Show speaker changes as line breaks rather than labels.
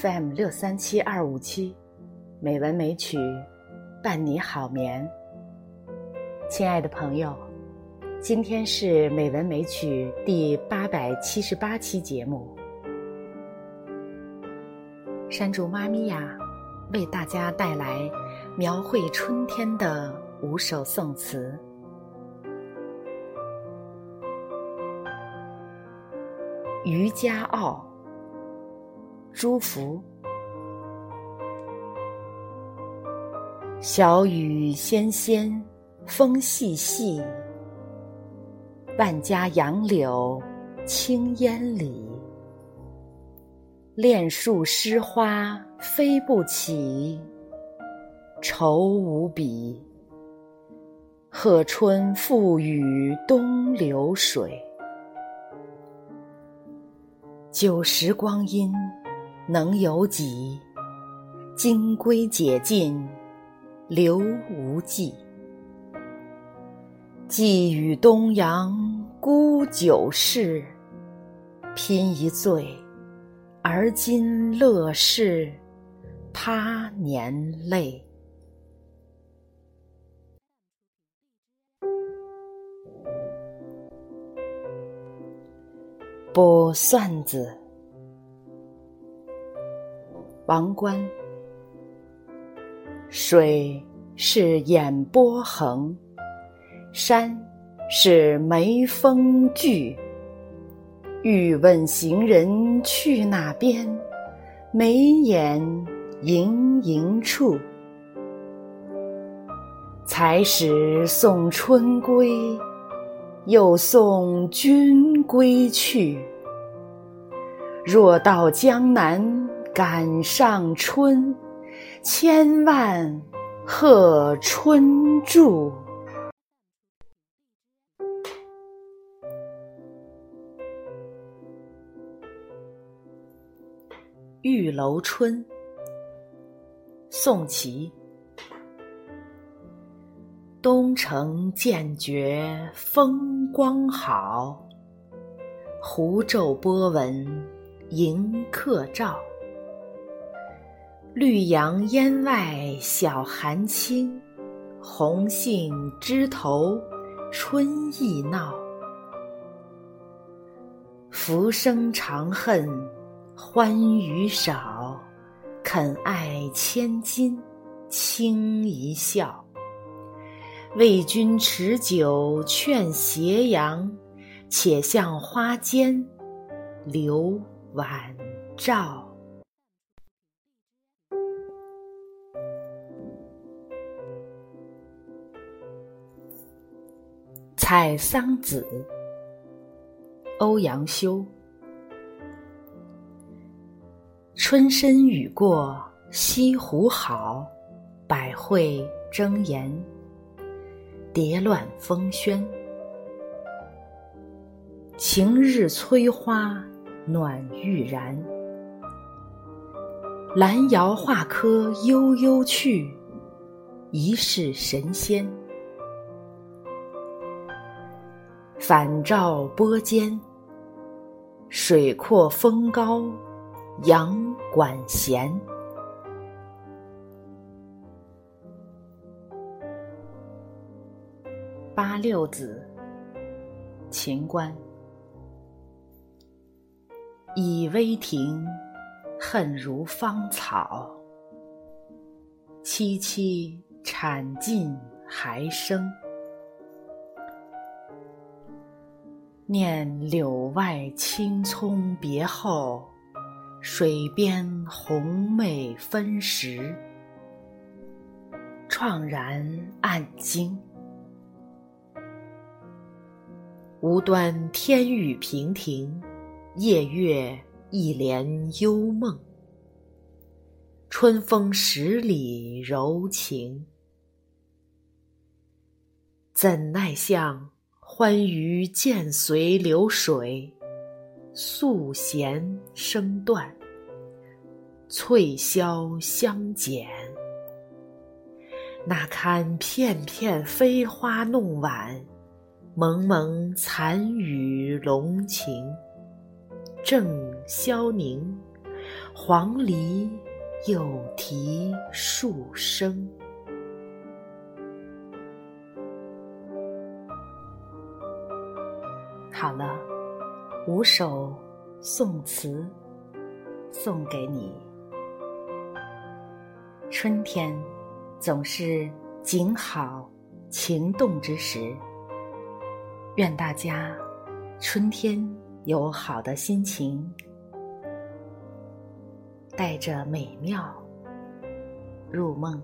FM 六三七二五七，美文美曲，伴你好眠。亲爱的朋友，今天是美文美曲第八百七十八期节目。山竹妈咪呀，为大家带来描绘春天的五首宋词。渔家傲。朱福，小雨纤纤，风细细，万家杨柳青烟里。恋树诗花飞不起，愁无比。贺春复与东流水，旧时光阴。能有几？金龟解尽，留无迹。寄与东阳孤酒事，拼一醉，而今乐事他年泪。卜算子。王冠，水是眼波横，山是眉峰聚。欲问行人去那边，眉眼盈盈处。才始送春归，又送君归去。若到江南。赶上春，千万贺春住。《玉楼春》宋·齐。东城渐觉风光好，湖皱波纹迎客照。绿杨烟外晓寒轻，红杏枝头春意闹。浮生长恨欢娱少，肯爱千金轻一笑。为君持酒劝斜阳，且向花间留晚照。《采桑子》欧阳修。春深雨过，西湖好，百卉争妍，蝶乱蜂喧。晴日催花暖欲燃，兰瑶画科悠悠去，疑是神仙。返照波间，水阔风高，杨管弦。八六子，秦观。倚危亭，恨如芳草。萋萋铲尽还生。念柳外青葱别后，水边红梅分时。怆然暗惊。无端天雨平庭，夜月一帘幽梦。春风十里柔情，怎奈向？欢娱渐随流水，素弦声断，翠箫相减。那堪片片飞花弄晚，蒙蒙残雨笼晴。正萧凝，黄鹂又啼数声。好了，五首宋词送给你。春天总是景好情动之时，愿大家春天有好的心情，带着美妙入梦。